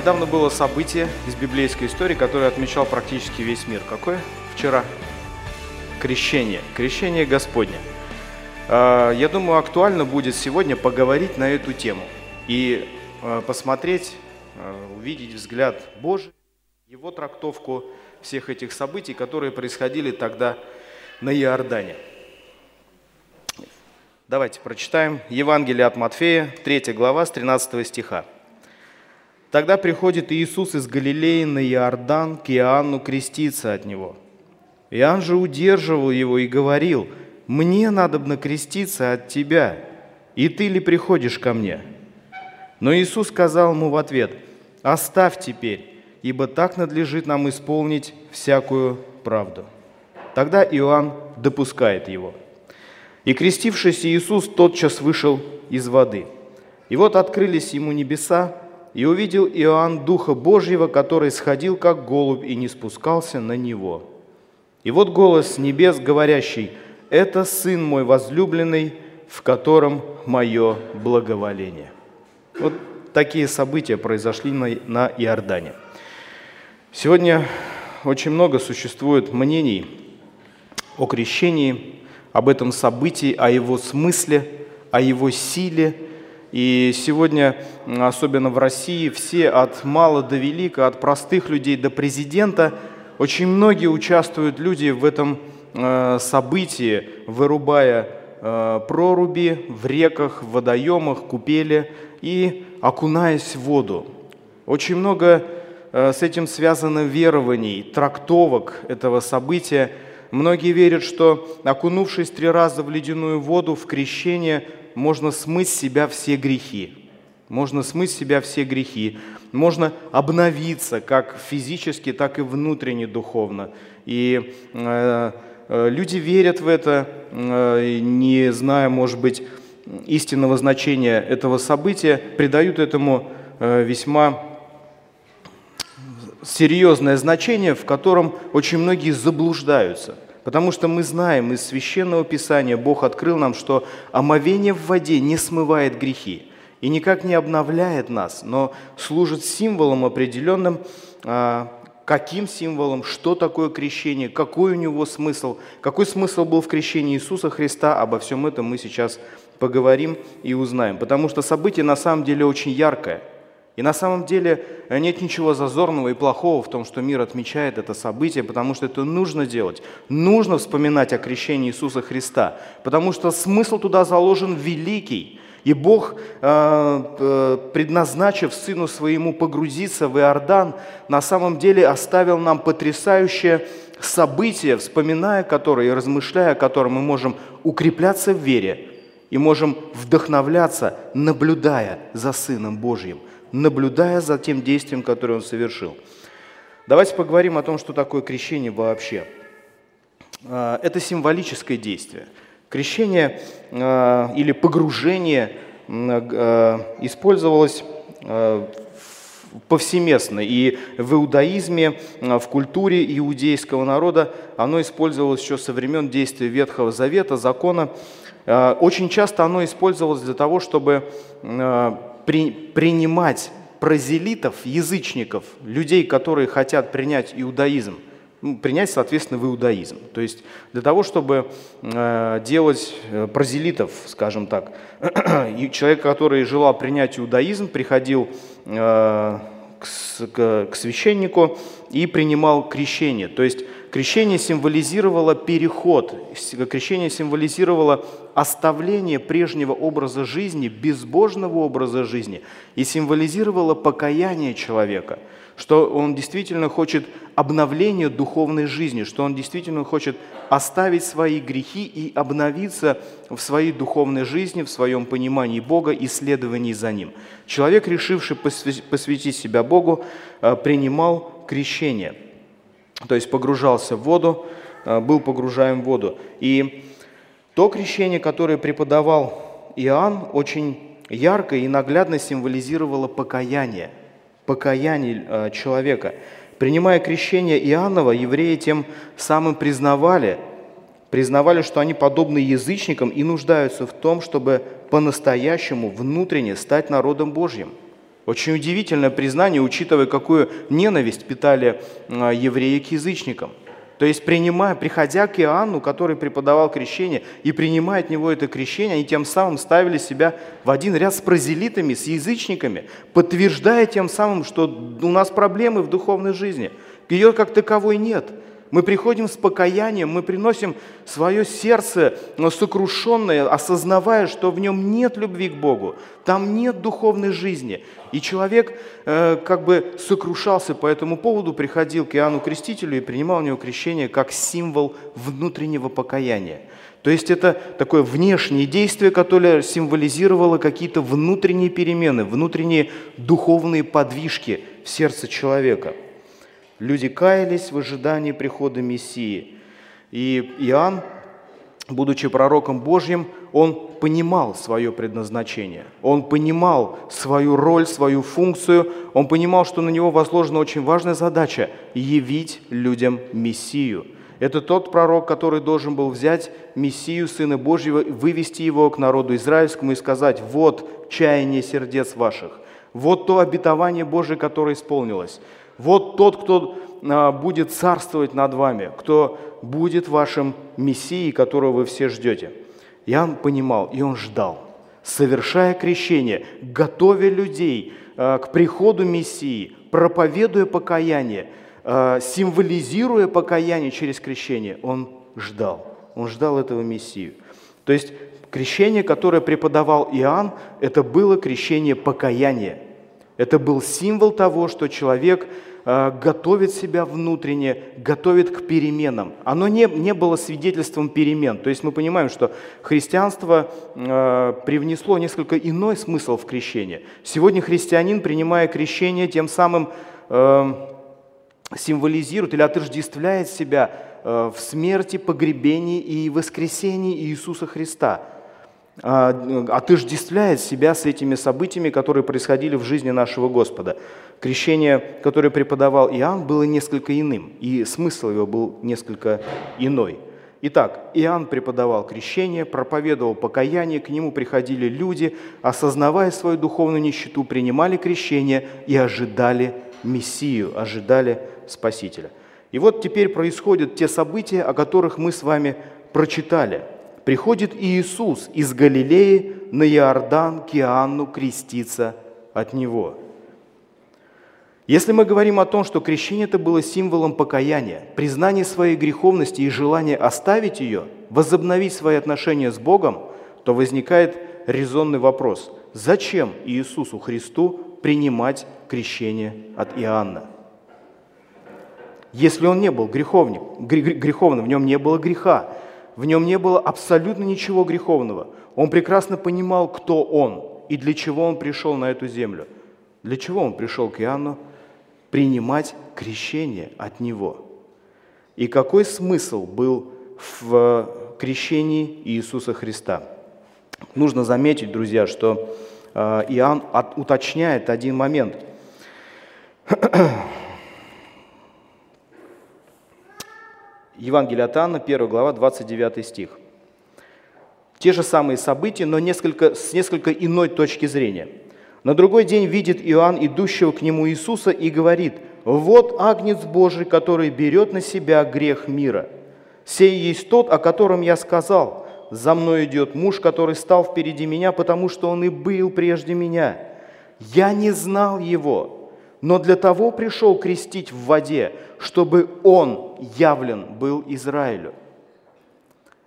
Недавно было событие из библейской истории, которое отмечал практически весь мир. Какое? Вчера. Крещение. Крещение Господне. Э, я думаю, актуально будет сегодня поговорить на эту тему и э, посмотреть, увидеть взгляд Божий, его трактовку всех этих событий, которые происходили тогда на Иордане. Давайте прочитаем Евангелие от Матфея, 3 глава, с 13 стиха. Тогда приходит Иисус из Галилеи на Иордан к Иоанну креститься от него. Иоанн же удерживал его и говорил, «Мне надо креститься от тебя, и ты ли приходишь ко мне?» Но Иисус сказал ему в ответ, «Оставь теперь, ибо так надлежит нам исполнить всякую правду». Тогда Иоанн допускает его. И крестившийся Иисус тотчас вышел из воды. И вот открылись ему небеса, и увидел Иоанн Духа Божьего, который сходил как голубь и не спускался на него. И вот голос с небес, говорящий, «Это Сын мой возлюбленный, в котором мое благоволение». Вот такие события произошли на, на Иордане. Сегодня очень много существует мнений о крещении, об этом событии, о его смысле, о его силе – и сегодня, особенно в России, все от мала до велика, от простых людей до президента, очень многие участвуют люди в этом э, событии, вырубая э, проруби в реках, в водоемах, купели и окунаясь в воду. Очень много э, с этим связано верований, трактовок этого события. Многие верят, что окунувшись три раза в ледяную воду в крещение – можно смыть с себя все грехи. Можно смыть с себя все грехи. Можно обновиться как физически, так и внутренне духовно. И э, э, люди верят в это, э, не зная, может быть, истинного значения этого события, придают этому э, весьма серьезное значение, в котором очень многие заблуждаются – Потому что мы знаем из Священного Писания, Бог открыл нам, что омовение в воде не смывает грехи и никак не обновляет нас, но служит символом определенным, а, каким символом, что такое крещение, какой у него смысл, какой смысл был в крещении Иисуса Христа, обо всем этом мы сейчас поговорим и узнаем. Потому что событие на самом деле очень яркое – и на самом деле э, нет ничего зазорного и плохого в том, что мир отмечает это событие, потому что это нужно делать. Нужно вспоминать о крещении Иисуса Христа, потому что смысл туда заложен великий. И Бог, э, э, предназначив Сыну Своему погрузиться в Иордан, на самом деле оставил нам потрясающее событие, вспоминая которое и размышляя о котором мы можем укрепляться в вере и можем вдохновляться, наблюдая за Сыном Божьим – наблюдая за тем действием, которое он совершил. Давайте поговорим о том, что такое крещение вообще. А, это символическое действие. Крещение а, или погружение а, использовалось повсеместно. И в иудаизме, в культуре иудейского народа оно использовалось еще со времен действия Ветхого Завета, закона. Очень часто оно использовалось для того, чтобы при, принимать прозелитов, язычников, людей, которые хотят принять иудаизм, ну, принять, соответственно, в иудаизм. То есть для того, чтобы э, делать э, прозелитов, скажем так, человек, который желал принять иудаизм, приходил э, к, к, к священнику и принимал крещение. То есть крещение символизировало переход, крещение символизировало оставление прежнего образа жизни, безбожного образа жизни, и символизировало покаяние человека, что он действительно хочет обновления духовной жизни, что он действительно хочет оставить свои грехи и обновиться в своей духовной жизни, в своем понимании Бога и следовании за Ним. Человек, решивший посвятить себя Богу, э, принимал крещение – то есть погружался в воду, э, был погружаем в воду. И то крещение, которое преподавал Иоанн, очень ярко и наглядно символизировало покаяние, покаяние э, человека. Принимая крещение Иоаннова, евреи тем самым признавали, признавали, что они подобны язычникам и нуждаются в том, чтобы по-настоящему внутренне стать народом Божьим – Очень удивительное признание, учитывая, какую ненависть питали а, евреи к язычникам. То есть, принимая, приходя к Иоанну, который преподавал крещение, и принимая от него это крещение, они тем самым ставили себя в один ряд с прозелитами, с язычниками, подтверждая тем самым, что у нас проблемы в духовной жизни. Ее как таковой нет – мы приходим с покаянием, мы приносим свое сердце сокрушенное, осознавая, что в нем нет любви к Богу, там нет духовной жизни. И человек э, как бы сокрушался по этому поводу, приходил к Иоанну Крестителю и принимал у него крещение как символ внутреннего покаяния. То есть это такое внешнее действие, которое символизировало какие-то внутренние перемены, внутренние духовные подвижки в сердце человека – Люди каялись в ожидании прихода Мессии. И Иоанн, будучи пророком Божьим, он понимал свое предназначение, он понимал свою роль, свою функцию, он понимал, что на него возложена очень важная задача – явить людям Мессию. Это тот пророк, который должен был взять Мессию, Сына Божьего, вывести его к народу израильскому и сказать, вот чаяние сердец ваших, вот то обетование Божие, которое исполнилось. Вот тот, кто а, будет царствовать над вами, кто будет вашим Мессией, которого вы все ждете. Иоанн понимал, и он ждал, совершая крещение, готовя людей а, к приходу Мессии, проповедуя покаяние, а, символизируя покаяние через крещение, он ждал. Он ждал этого Мессию. То есть крещение, которое преподавал Иоанн, это было крещение покаяния. Это был символ того, что человек готовит себя внутренне, готовит к переменам. Оно не, не было свидетельством перемен. То есть мы понимаем, что христианство э, привнесло несколько иной смысл в крещение. Сегодня христианин, принимая крещение, тем самым э, символизирует или отождествляет себя э, в смерти, погребении и воскресении Иисуса Христа э, отождествляет себя с этими событиями, которые происходили в жизни нашего Господа. Крещение, которое преподавал Иоанн, было несколько иным, и смысл его был несколько иной. Итак, Иоанн преподавал крещение, проповедовал покаяние, к нему приходили люди, осознавая свою духовную нищету, принимали крещение и ожидали Мессию, ожидали Спасителя. И вот теперь происходят те события, о которых мы с вами прочитали. Приходит Иисус из Галилеи на Иордан к Иоанну креститься от Него – если мы говорим о том, что крещение это было символом покаяния, признания своей греховности и желания оставить ее, возобновить свои отношения с Богом, то возникает резонный вопрос, зачем Иисусу Христу принимать крещение от Иоанна? Если он не был греховник, греховным, в нем не было греха, в нем не было абсолютно ничего греховного. Он прекрасно понимал, кто он и для чего он пришел на эту землю. Для чего он пришел к Иоанну? принимать крещение от Него. И какой смысл был в крещении Иисуса Христа? Нужно заметить, друзья, что э, Иоанн уточняет один момент. Евангелие от Анна, 1 глава, 29 стих. Те же самые события, но несколько, с несколько иной точки зрения – на другой день видит Иоанн идущего к нему Иисуса и говорит, «Вот Агнец Божий, который берет на себя грех мира. Сей есть тот, о котором я сказал, за мной идет муж, который стал впереди меня, потому что он и был прежде меня. Я не знал его, но для того пришел крестить в воде, чтобы он явлен был Израилю».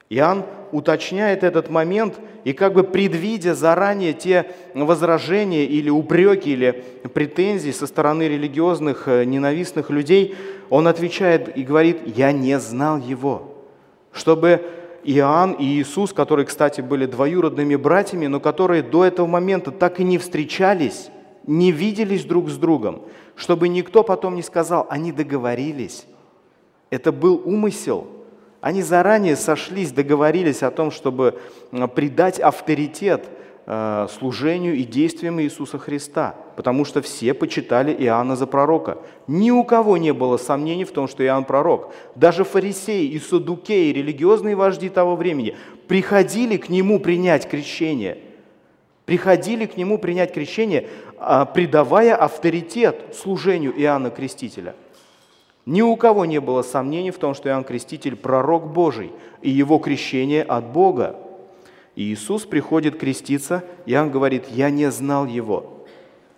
Иоанн уточняет этот момент и как бы предвидя заранее те возражения или упреки или претензии со стороны религиозных э, ненавистных людей, он отвечает и говорит, я не знал его. Чтобы Иоанн и Иисус, которые, кстати, были двоюродными братьями, но которые до этого момента так и не встречались, не виделись друг с другом, чтобы никто потом не сказал, они договорились. Это был умысел – они заранее сошлись, договорились о том, чтобы придать авторитет э, служению и действиям Иисуса Христа, потому что все почитали Иоанна за пророка. Ни у кого не было сомнений в том, что Иоанн пророк. Даже фарисеи и садукеи, религиозные вожди того времени, приходили к нему принять крещение. Приходили к нему принять крещение, а, придавая авторитет служению Иоанна Крестителя. Ни у кого не было сомнений в том, что Иоанн Креститель – пророк Божий, и его крещение от Бога. И Иисус приходит креститься, Иоанн говорит, «Я не знал его,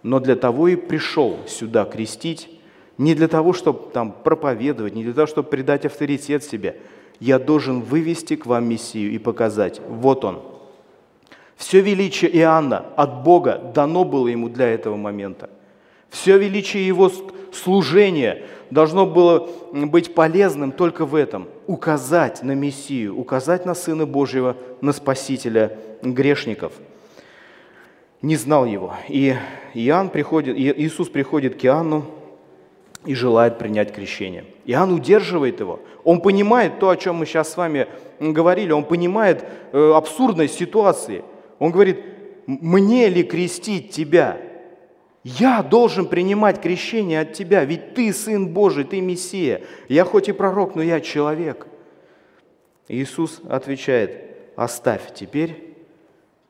но для того и пришел сюда крестить, не для того, чтобы там проповедовать, не для того, чтобы придать авторитет себе. Я должен вывести к вам Мессию и показать, вот он – все величие Иоанна от Бога дано было ему для этого момента. Все величие его служения должно было быть полезным только в этом. Указать на Мессию, указать на Сына Божьего, на Спасителя грешников. Не знал его. И Иоанн приходит, Иисус приходит к Иоанну и желает принять крещение. Иоанн удерживает его. Он понимает то, о чем мы сейчас с вами говорили. Он понимает э, абсурдность ситуации – он говорит, мне ли крестить тебя? Я должен принимать крещение от тебя, ведь ты Сын Божий, ты Мессия. Я хоть и пророк, но я человек. Иисус отвечает, оставь теперь,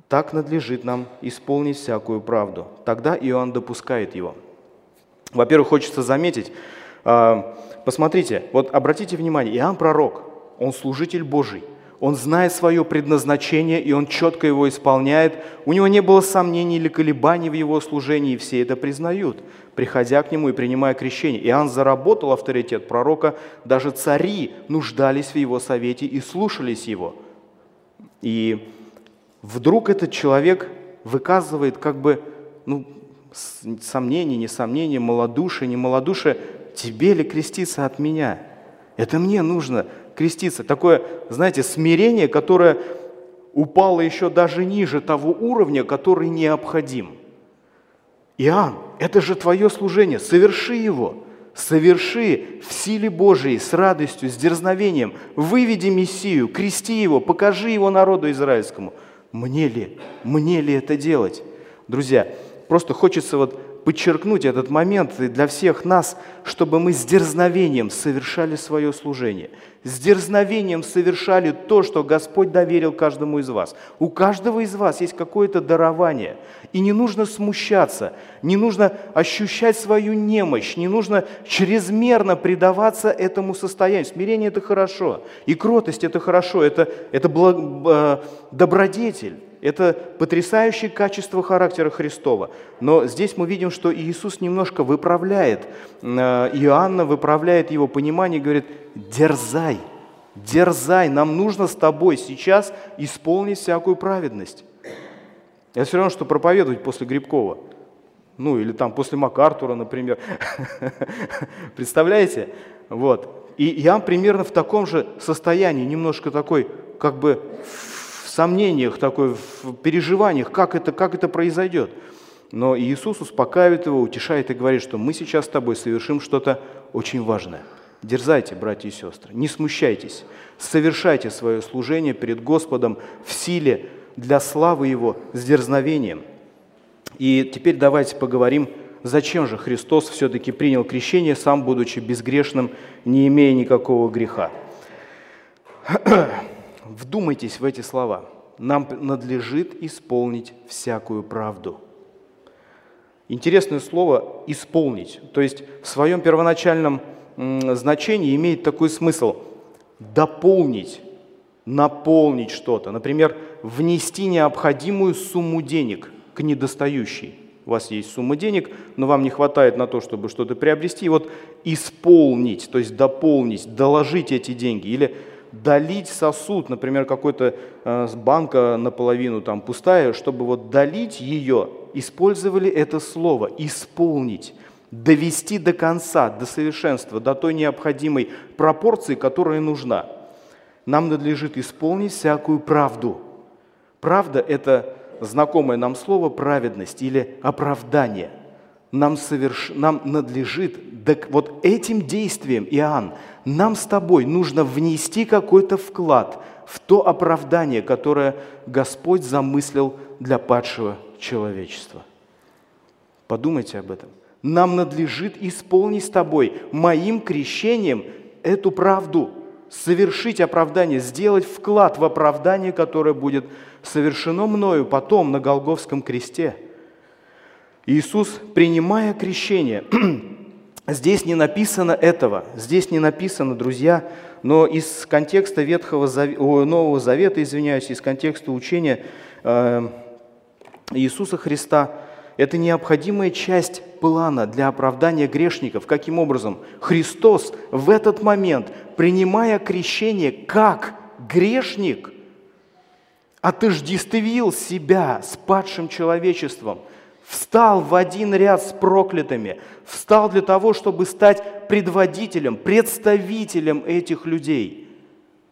так надлежит нам исполнить всякую правду. Тогда Иоанн допускает его. Во-первых, хочется заметить, а, посмотрите, вот обратите внимание, Иоанн пророк, он служитель Божий – он знает свое предназначение, и он четко его исполняет. У него не было сомнений или колебаний в его служении, и все это признают, приходя к нему и принимая крещение. Иоанн заработал авторитет пророка, даже цари нуждались в его совете и слушались его. И вдруг этот человек выказывает как бы ну, сомнение, несомнение, малодушие, не малодушие. Тебе ли креститься от меня? Это мне нужно креститься. Такое, знаете, смирение, которое упало еще даже ниже того уровня, который необходим. Иоанн, это же твое служение, соверши его, соверши в силе Божией, с радостью, с дерзновением, выведи Мессию, крести его, покажи его народу израильскому. Мне ли, мне ли это делать? Друзья, просто хочется вот подчеркнуть этот момент для всех нас, чтобы мы с дерзновением совершали свое служение, с дерзновением совершали то, что Господь доверил каждому из вас. У каждого из вас есть какое-то дарование, и не нужно смущаться, не нужно ощущать свою немощь, не нужно чрезмерно предаваться этому состоянию. Смирение – это хорошо, и кротость – это хорошо, это, это благ, э, добродетель. Это потрясающее качество характера Христова. Но здесь мы видим, что Иисус немножко выправляет, э, Иоанна выправляет его понимание говорит, дерзай, дерзай, нам нужно с тобой сейчас исполнить всякую праведность. Это все равно, что проповедовать после Грибкова. Ну, или там после МакАртура, например. Представляете? Вот. И я примерно в таком же состоянии, немножко такой, как бы сомнениях, такой, в переживаниях, как это, как это произойдет. Но Иисус успокаивает его, утешает и говорит, что мы сейчас с тобой совершим что-то очень важное. Дерзайте, братья и сестры, не смущайтесь, совершайте свое служение перед Господом в силе для славы Его с дерзновением. И теперь давайте поговорим, зачем же Христос все-таки принял крещение, сам будучи безгрешным, не имея никакого греха. Вдумайтесь в эти слова. Нам надлежит исполнить всякую правду. Интересное слово «исполнить», то есть в своем первоначальном значении имеет такой смысл – дополнить, наполнить что-то. Например, внести необходимую сумму денег к недостающей. У вас есть сумма денег, но вам не хватает на то, чтобы что-то приобрести. И вот исполнить, то есть дополнить, доложить эти деньги. Или долить сосуд, например, какой-то э, банка наполовину там пустая, чтобы вот долить ее, использовали это слово «исполнить», довести до конца, до совершенства, до той необходимой пропорции, которая нужна. Нам надлежит исполнить всякую правду. Правда – это знакомое нам слово праведность или оправдание. Нам, соверш... нам надлежит, вот этим действием, Иоанн, нам с тобой нужно внести какой-то вклад в то оправдание, которое Господь замыслил для падшего человечества. Подумайте об этом. Нам надлежит исполнить с тобой моим крещением эту правду, совершить оправдание, сделать вклад в оправдание, которое будет совершено мною потом на Голговском кресте. Иисус, принимая крещение, здесь не написано этого, здесь не написано, друзья, но из контекста Ветхого Завета, Нового Завета, извиняюсь, из контекста учения э, Иисуса Христа, это необходимая часть плана для оправдания грешников. Каким образом? Христос в этот момент, принимая крещение как грешник, отождествил себя с падшим человечеством, встал в один ряд с проклятыми, встал для того, чтобы стать предводителем, представителем этих людей –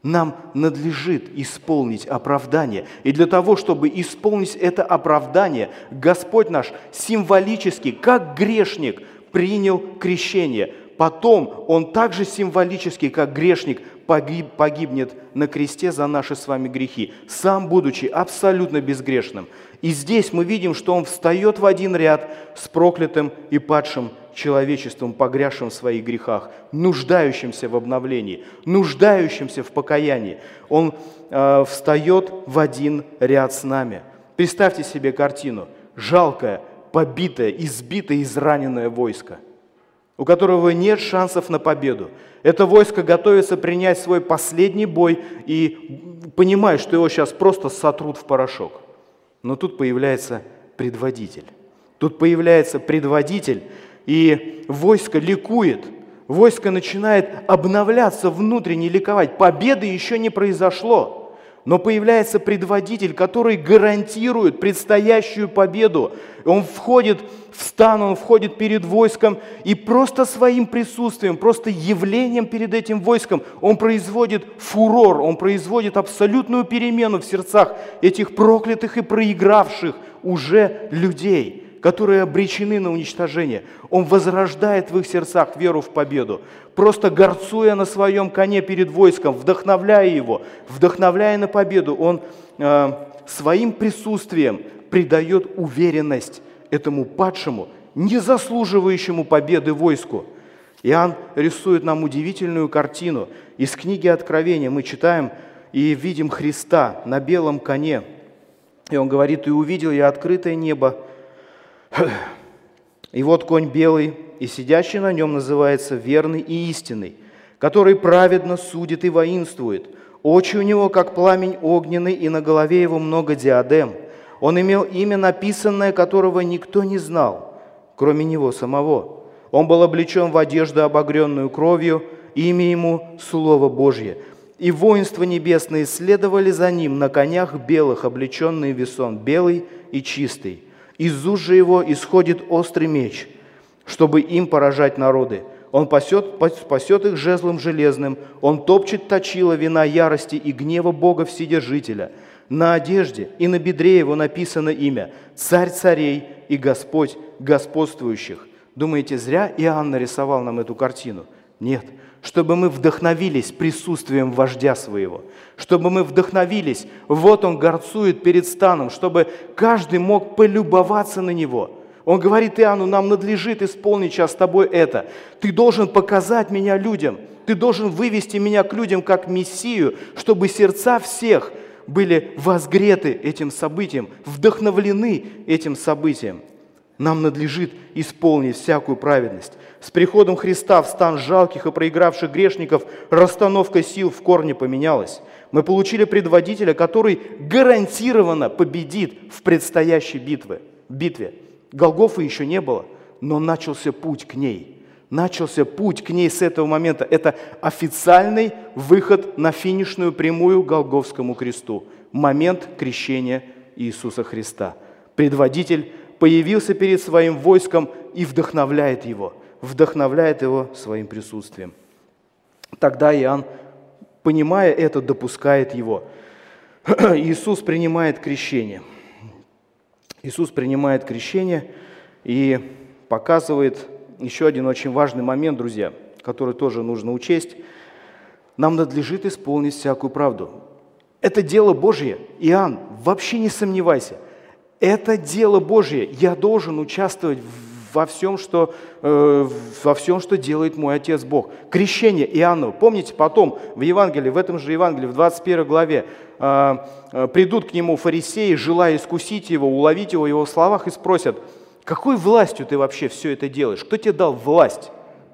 нам надлежит исполнить оправдание. И для того, чтобы исполнить это оправдание, Господь наш символически, как грешник, принял крещение. Потом Он также символически, как грешник, погиб, погибнет на кресте за наши с вами грехи, сам будучи абсолютно безгрешным. И здесь мы видим, что Он встает в один ряд с проклятым и падшим человечеством, погрязшим в своих грехах, нуждающимся в обновлении, нуждающимся в покаянии. Он э, встает в один ряд с нами. Представьте себе картину. Жалкое, побитое, избитое, израненное войско, у которого нет шансов на победу. Это войско готовится принять свой последний бой и понимает, что его сейчас просто сотрут в порошок. Но тут появляется предводитель. Тут появляется предводитель, и войско ликует, войско начинает обновляться, внутренне ликовать. Победы еще не произошло. Но появляется предводитель, который гарантирует предстоящую победу. Он входит в стан, он входит перед войском, и просто своим присутствием, просто явлением перед этим войском он производит фурор, он производит абсолютную перемену в сердцах этих проклятых и проигравших уже людей – которые обречены на уничтожение. Он возрождает в их сердцах веру в победу, просто горцуя на своем коне перед войском, вдохновляя его, вдохновляя на победу. Он э, своим присутствием придает уверенность этому падшему, не заслуживающему победы войску. Иоанн рисует нам удивительную картину. Из книги Откровения мы читаем и видим Христа на белом коне. И он говорит, «И увидел я открытое небо, и вот конь белый, и сидящий на нем называется верный и истинный, который праведно судит и воинствует. Очи у него, как пламень огненный, и на голове его много диадем. Он имел имя написанное, которого никто не знал, кроме него самого. Он был облечен в одежду, обогренную кровью, имя ему – Слово Божье. И воинства небесные следовали за ним на конях белых, облеченные весон, белый и чистый – из уст же его исходит острый меч, чтобы им поражать народы. Он пасет, спасет их жезлом железным, он топчет точила вина ярости и гнева Бога Вседержителя. На одежде и на бедре его написано имя «Царь царей и Господь господствующих». Думаете, зря Иоанн нарисовал нам эту картину? Нет – чтобы мы вдохновились присутствием вождя своего, чтобы мы вдохновились, вот он горцует перед станом, чтобы каждый мог полюбоваться на него. Он говорит Иоанну, нам надлежит исполнить сейчас с тобой это. Ты должен показать меня людям, ты должен вывести меня к людям как Мессию, чтобы сердца всех были возгреты этим событием, вдохновлены этим событием. Нам надлежит исполнить всякую праведность. С приходом Христа в стан жалких и проигравших грешников расстановка сил в корне поменялась. Мы получили предводителя, который гарантированно победит в предстоящей битве. битве. Голгофы еще не было, но начался путь к ней. Начался путь к ней с этого момента. Это официальный выход на финишную прямую Голговскому кресту. Момент крещения Иисуса Христа. Предводитель появился перед своим войском и вдохновляет его – вдохновляет его своим присутствием. Тогда Иоанн, понимая это, допускает его. Иисус принимает крещение. Иисус принимает крещение и показывает еще один очень важный момент, друзья, который тоже нужно учесть. Нам надлежит исполнить всякую правду. Это дело Божье. Иоанн, вообще не сомневайся. Это дело Божье. Я должен участвовать во всем, что, э, во всем, что делает мой Отец Бог. Крещение Иоанна. Помните, потом в Евангелии, в этом же Евангелии, в 21 главе, а, а, придут к нему фарисеи, желая искусить его, уловить его в его словах и спросят, какой властью ты вообще все это делаешь? Кто тебе дал власть?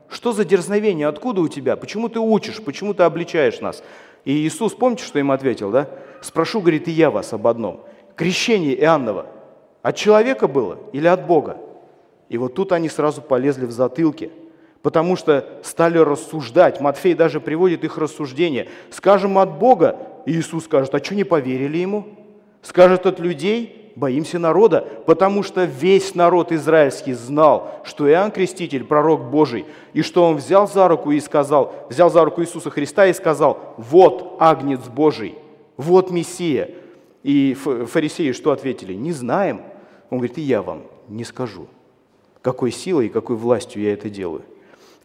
Что за дерзновение? Откуда у тебя? Почему ты учишь? Почему ты обличаешь нас? И Иисус, помните, что им ответил, да? Спрошу, говорит, и я вас об одном. Крещение Иоаннова от человека было или от Бога? И вот тут они сразу полезли в затылки, потому что стали рассуждать. Матфей даже приводит их рассуждение. Скажем от Бога, Иисус скажет, а что не поверили ему? Скажет от людей, боимся народа, потому что весь народ израильский знал, что Иоанн Креститель – пророк Божий, и что он взял за руку и сказал, взял за руку Иисуса Христа и сказал, вот Агнец Божий, вот Мессия. И фарисеи что ответили? Не знаем. Он говорит, и я вам не скажу какой силой и какой властью я это делаю.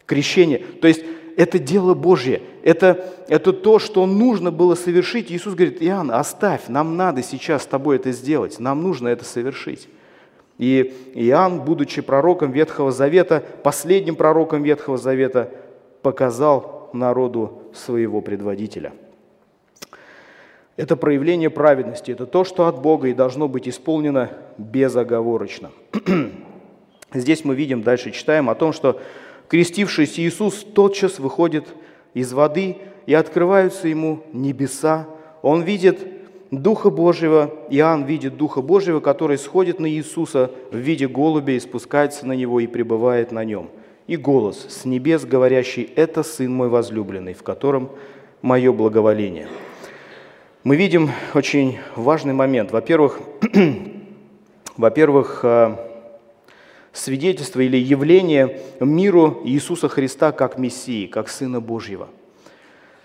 Крещение, то есть это дело Божье, это, это то, что нужно было совершить. Иисус говорит, Иоанн, оставь, нам надо сейчас с тобой это сделать, нам нужно это совершить. И Иоанн, будучи пророком Ветхого Завета, последним пророком Ветхого Завета, показал народу своего предводителя. Это проявление праведности, это то, что от Бога и должно быть исполнено безоговорочно. Здесь мы видим, дальше читаем о том, что крестившийся Иисус тотчас выходит из воды, и открываются ему небеса. Он видит Духа Божьего, Иоанн видит Духа Божьего, который сходит на Иисуса в виде голубя и спускается на него и пребывает на нем. И голос с небес, говорящий, «Это Сын мой возлюбленный, в котором мое благоволение». Мы видим очень важный момент. Во-первых, во-первых, э, свидетельство или явление миру Иисуса Христа как Мессии, как Сына Божьего.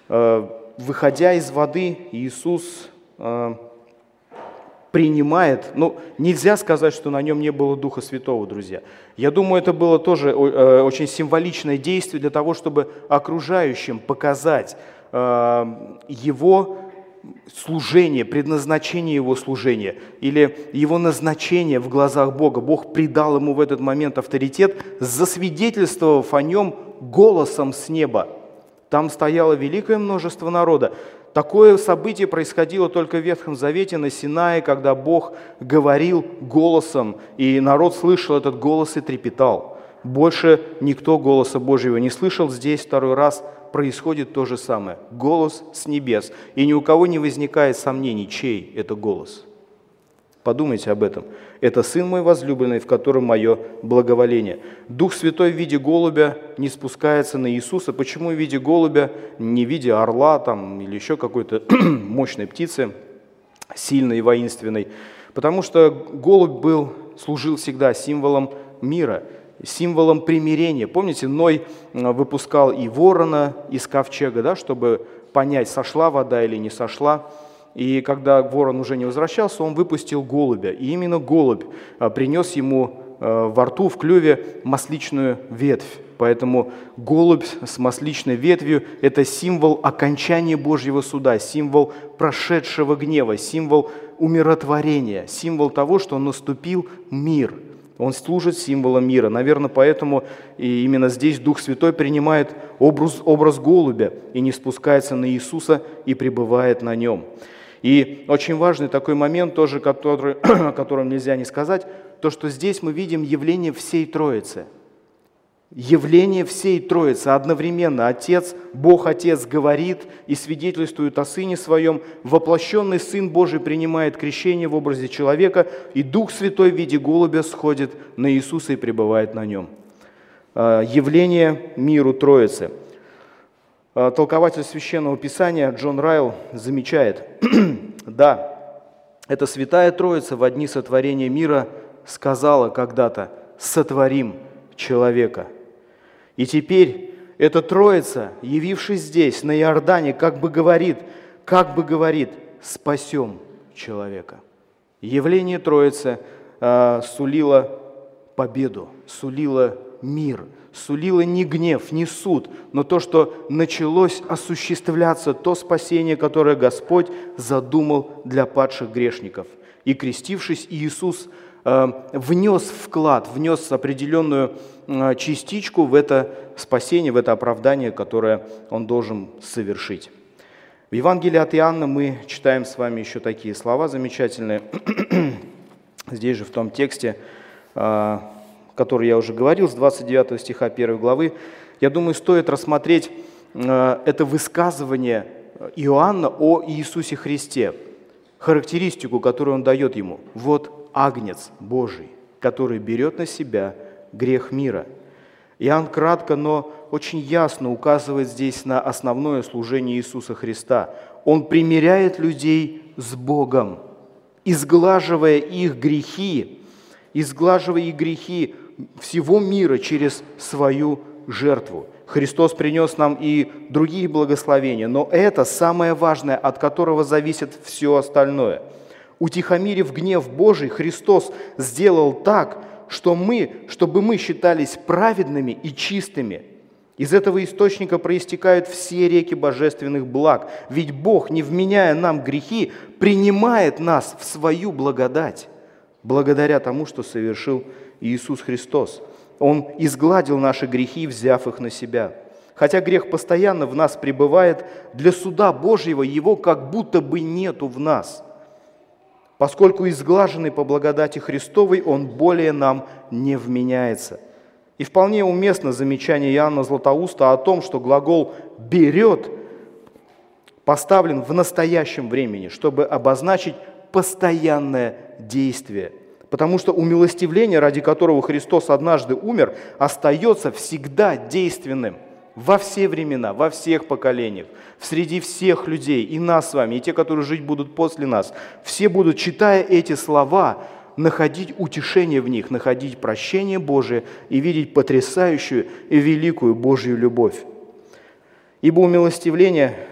Э, выходя из воды, Иисус э, принимает, ну, нельзя сказать, что на нем не было Духа Святого, друзья. Я думаю, это было тоже очень символичное действие для того, чтобы окружающим показать его служение, предназначение его служения или его назначение в глазах Бога. Бог придал ему в этот момент авторитет, засвидетельствовав о нем голосом с неба. Там стояло великое множество народа. Такое событие происходило только в Ветхом Завете на Синае, когда Бог говорил голосом, и народ слышал этот голос и трепетал. Больше никто голоса Божьего не слышал. Здесь второй раз происходит то же самое. Голос с небес. И ни у кого не возникает сомнений, чей это голос. Подумайте об этом. Это Сын мой возлюбленный, в котором мое благоволение. Дух Святой в виде голубя не спускается на Иисуса. Почему в виде голубя, не в виде орла там, или еще какой-то мощной птицы, сильной и воинственной? Потому что голубь был, служил всегда символом мира – символом примирения. Помните, Ной выпускал и ворона из ковчега, да, чтобы понять, сошла вода или не сошла. И когда ворон уже не возвращался, он выпустил голубя. И именно голубь а, принес ему а, во рту, в клюве масличную ветвь. Поэтому голубь с масличной ветвью – это символ окончания Божьего суда, символ прошедшего гнева, символ умиротворения, символ того, что наступил мир – он служит символом мира. Наверное, поэтому и именно здесь Дух Святой принимает образ, образ голубя и не спускается на Иисуса и пребывает на нем. И очень важный такой момент тоже, который, о котором нельзя не сказать, то, что здесь мы видим явление всей Троицы – явление всей Троицы одновременно. Отец, Бог Отец говорит и свидетельствует о Сыне Своем, воплощенный Сын Божий принимает крещение в образе человека, и Дух Святой в виде голубя сходит на Иисуса и пребывает на нем. А, явление миру Троицы. А, толкователь Священного Писания Джон Райл замечает, да, эта святая Троица в одни сотворения мира сказала когда-то «сотворим человека». И теперь эта троица, явившись здесь, на Иордане, как бы говорит, как бы говорит, спасем человека. Явление Троицы э, сулило победу, сулило мир, сулило не гнев, не суд, но то, что началось осуществляться, то спасение, которое Господь задумал для падших грешников. И крестившись, Иисус внес вклад, внес определенную э, частичку в это спасение, в это оправдание, которое он должен совершить. В Евангелии от Иоанна мы читаем с вами еще такие слова замечательные. Здесь же в том тексте, а, который я уже говорил, с 29 стиха 1 главы, я думаю, стоит рассмотреть а, это высказывание Иоанна о Иисусе Христе, характеристику, которую он дает ему. Вот агнец Божий, который берет на себя грех мира. Иоанн кратко, но очень ясно указывает здесь на основное служение Иисуса Христа. Он примиряет людей с Богом, изглаживая их грехи, изглаживая их грехи всего мира через свою жертву. Христос принес нам и другие благословения, но это самое важное, от которого зависит все остальное. Утихомирив гнев Божий, Христос сделал так, что мы, чтобы мы считались праведными и чистыми. Из этого источника проистекают все реки божественных благ, ведь Бог, не вменяя нам грехи, принимает нас в свою благодать, благодаря тому, что совершил Иисус Христос – он изгладил наши грехи, взяв их на себя. Хотя грех постоянно в нас пребывает, для суда Божьего его как будто бы нету в нас. Поскольку изглаженный по благодати Христовой, он более нам не вменяется. И вполне уместно замечание Иоанна Златоуста о том, что глагол «берет» поставлен в настоящем времени, чтобы обозначить постоянное действие – Потому что умилостивление, ради которого Христос однажды умер, остается всегда действенным во все времена, во всех поколениях, среди всех людей, и нас с вами, и те, которые жить будут после нас. Все будут, читая эти слова, находить утешение в них, находить прощение Божие и видеть потрясающую и великую Божью любовь. Ибо умилостивление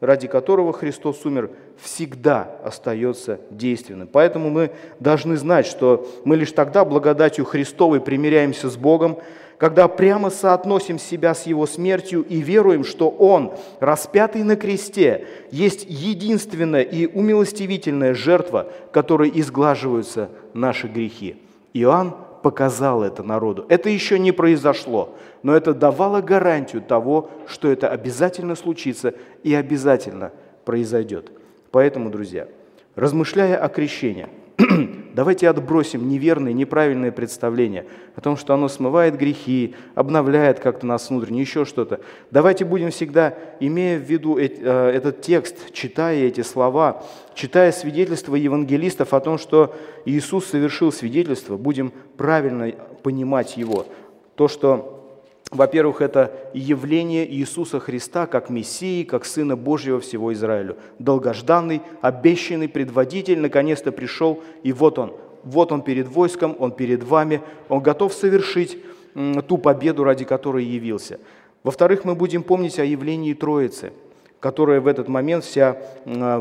ради которого Христос умер, всегда остается действенным. Поэтому мы должны знать, что мы лишь тогда благодатью Христовой примиряемся с Богом, когда прямо соотносим себя с Его смертью и веруем, что Он, распятый на кресте, есть единственная и умилостивительная жертва, которой изглаживаются наши грехи. Иоанн показал это народу. Это еще не произошло, но это давало гарантию того, что это обязательно случится и обязательно произойдет. Поэтому, друзья, размышляя о крещении – Давайте отбросим неверные, неправильные представления о том, что оно смывает грехи, обновляет как-то нас внутренне, еще что-то. Давайте будем всегда, имея в виду э, этот текст, читая эти слова, читая свидетельства евангелистов о том, что Иисус совершил свидетельство, будем правильно понимать его. То, что во-первых, это явление Иисуса Христа как Мессии, как Сына Божьего всего Израилю. Долгожданный, обещанный предводитель наконец-то пришел, и вот он. Вот он перед войском, он перед вами, он готов совершить ту победу, ради которой явился. Во-вторых, мы будем помнить о явлении Троицы – которая в этот момент вся,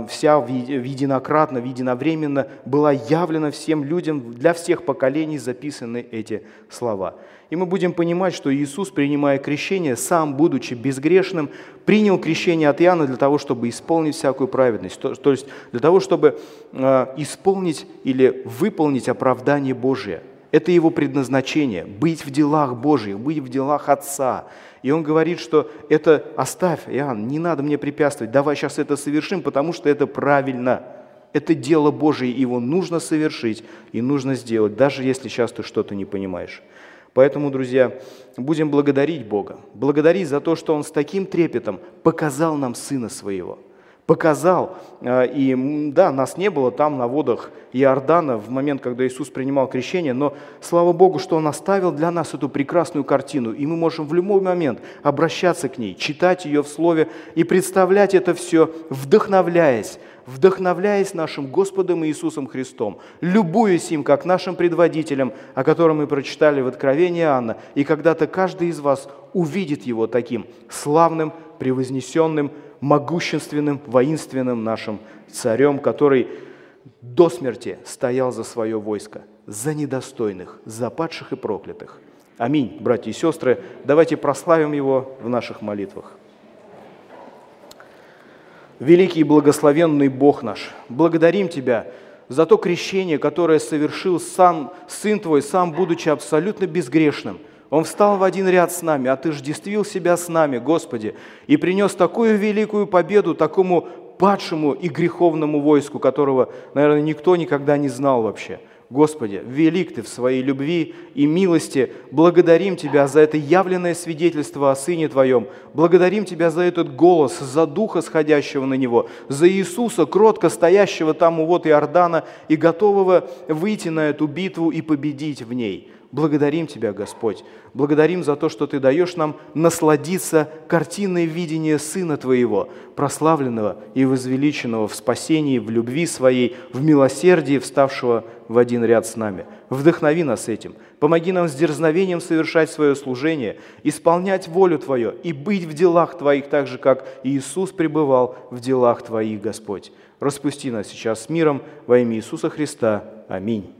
вся единократно, единовременно была явлена всем людям, для всех поколений записаны эти слова. И мы будем понимать, что Иисус, принимая крещение, сам, будучи безгрешным, принял крещение от Иоанна для того, чтобы исполнить всякую праведность, то, то есть для того, чтобы э, исполнить или выполнить оправдание Божие. Это его предназначение – быть в делах Божьих, быть в делах Отца. И он говорит, что это оставь, Иоанн, не надо мне препятствовать, давай сейчас это совершим, потому что это правильно. Это дело Божие, его нужно совершить и нужно сделать, даже если сейчас ты что-то не понимаешь. Поэтому, друзья, будем благодарить Бога, благодарить за то, что Он с таким трепетом показал нам Сына Своего, показал, э, и да, нас не было там на водах Иордана в момент, когда Иисус принимал крещение, но слава Богу, что Он оставил для нас эту прекрасную картину, и мы можем в любой момент обращаться к ней, читать ее в Слове и представлять это все, вдохновляясь вдохновляясь нашим Господом Иисусом Христом, любуясь им как нашим предводителем, о котором мы прочитали в Откровении Анна, и когда-то каждый из вас увидит его таким славным, превознесенным, могущественным, воинственным нашим царем, который до смерти стоял за свое войско, за недостойных, за падших и проклятых. Аминь, братья и сестры. Давайте прославим Его в наших молитвах. Великий и благословенный Бог наш, благодарим Тебя за то крещение, которое совершил сам Сын Твой, сам будучи абсолютно безгрешным. Он встал в один ряд с нами, отождествил себя с нами, Господи, и принес такую великую победу такому падшему и греховному войску, которого, наверное, никто никогда не знал вообще. Господи, велик Ты в своей любви и милости. Благодарим Тебя за это явленное свидетельство о Сыне Твоем. Благодарим Тебя за этот голос, за Духа, сходящего на Него, за Иисуса, кротко стоящего там у вот Иордана и готового выйти на эту битву и победить в ней. Благодарим Тебя, Господь. Благодарим за то, что Ты даешь нам насладиться картиной видения Сына Твоего, прославленного и возвеличенного в спасении, в любви Своей, в милосердии, вставшего в один ряд с нами. Вдохнови нас этим. Помоги нам с дерзновением совершать свое служение, исполнять волю Твою и быть в делах Твоих так же, как Иисус пребывал в делах Твоих, Господь. Распусти нас сейчас с миром во имя Иисуса Христа. Аминь.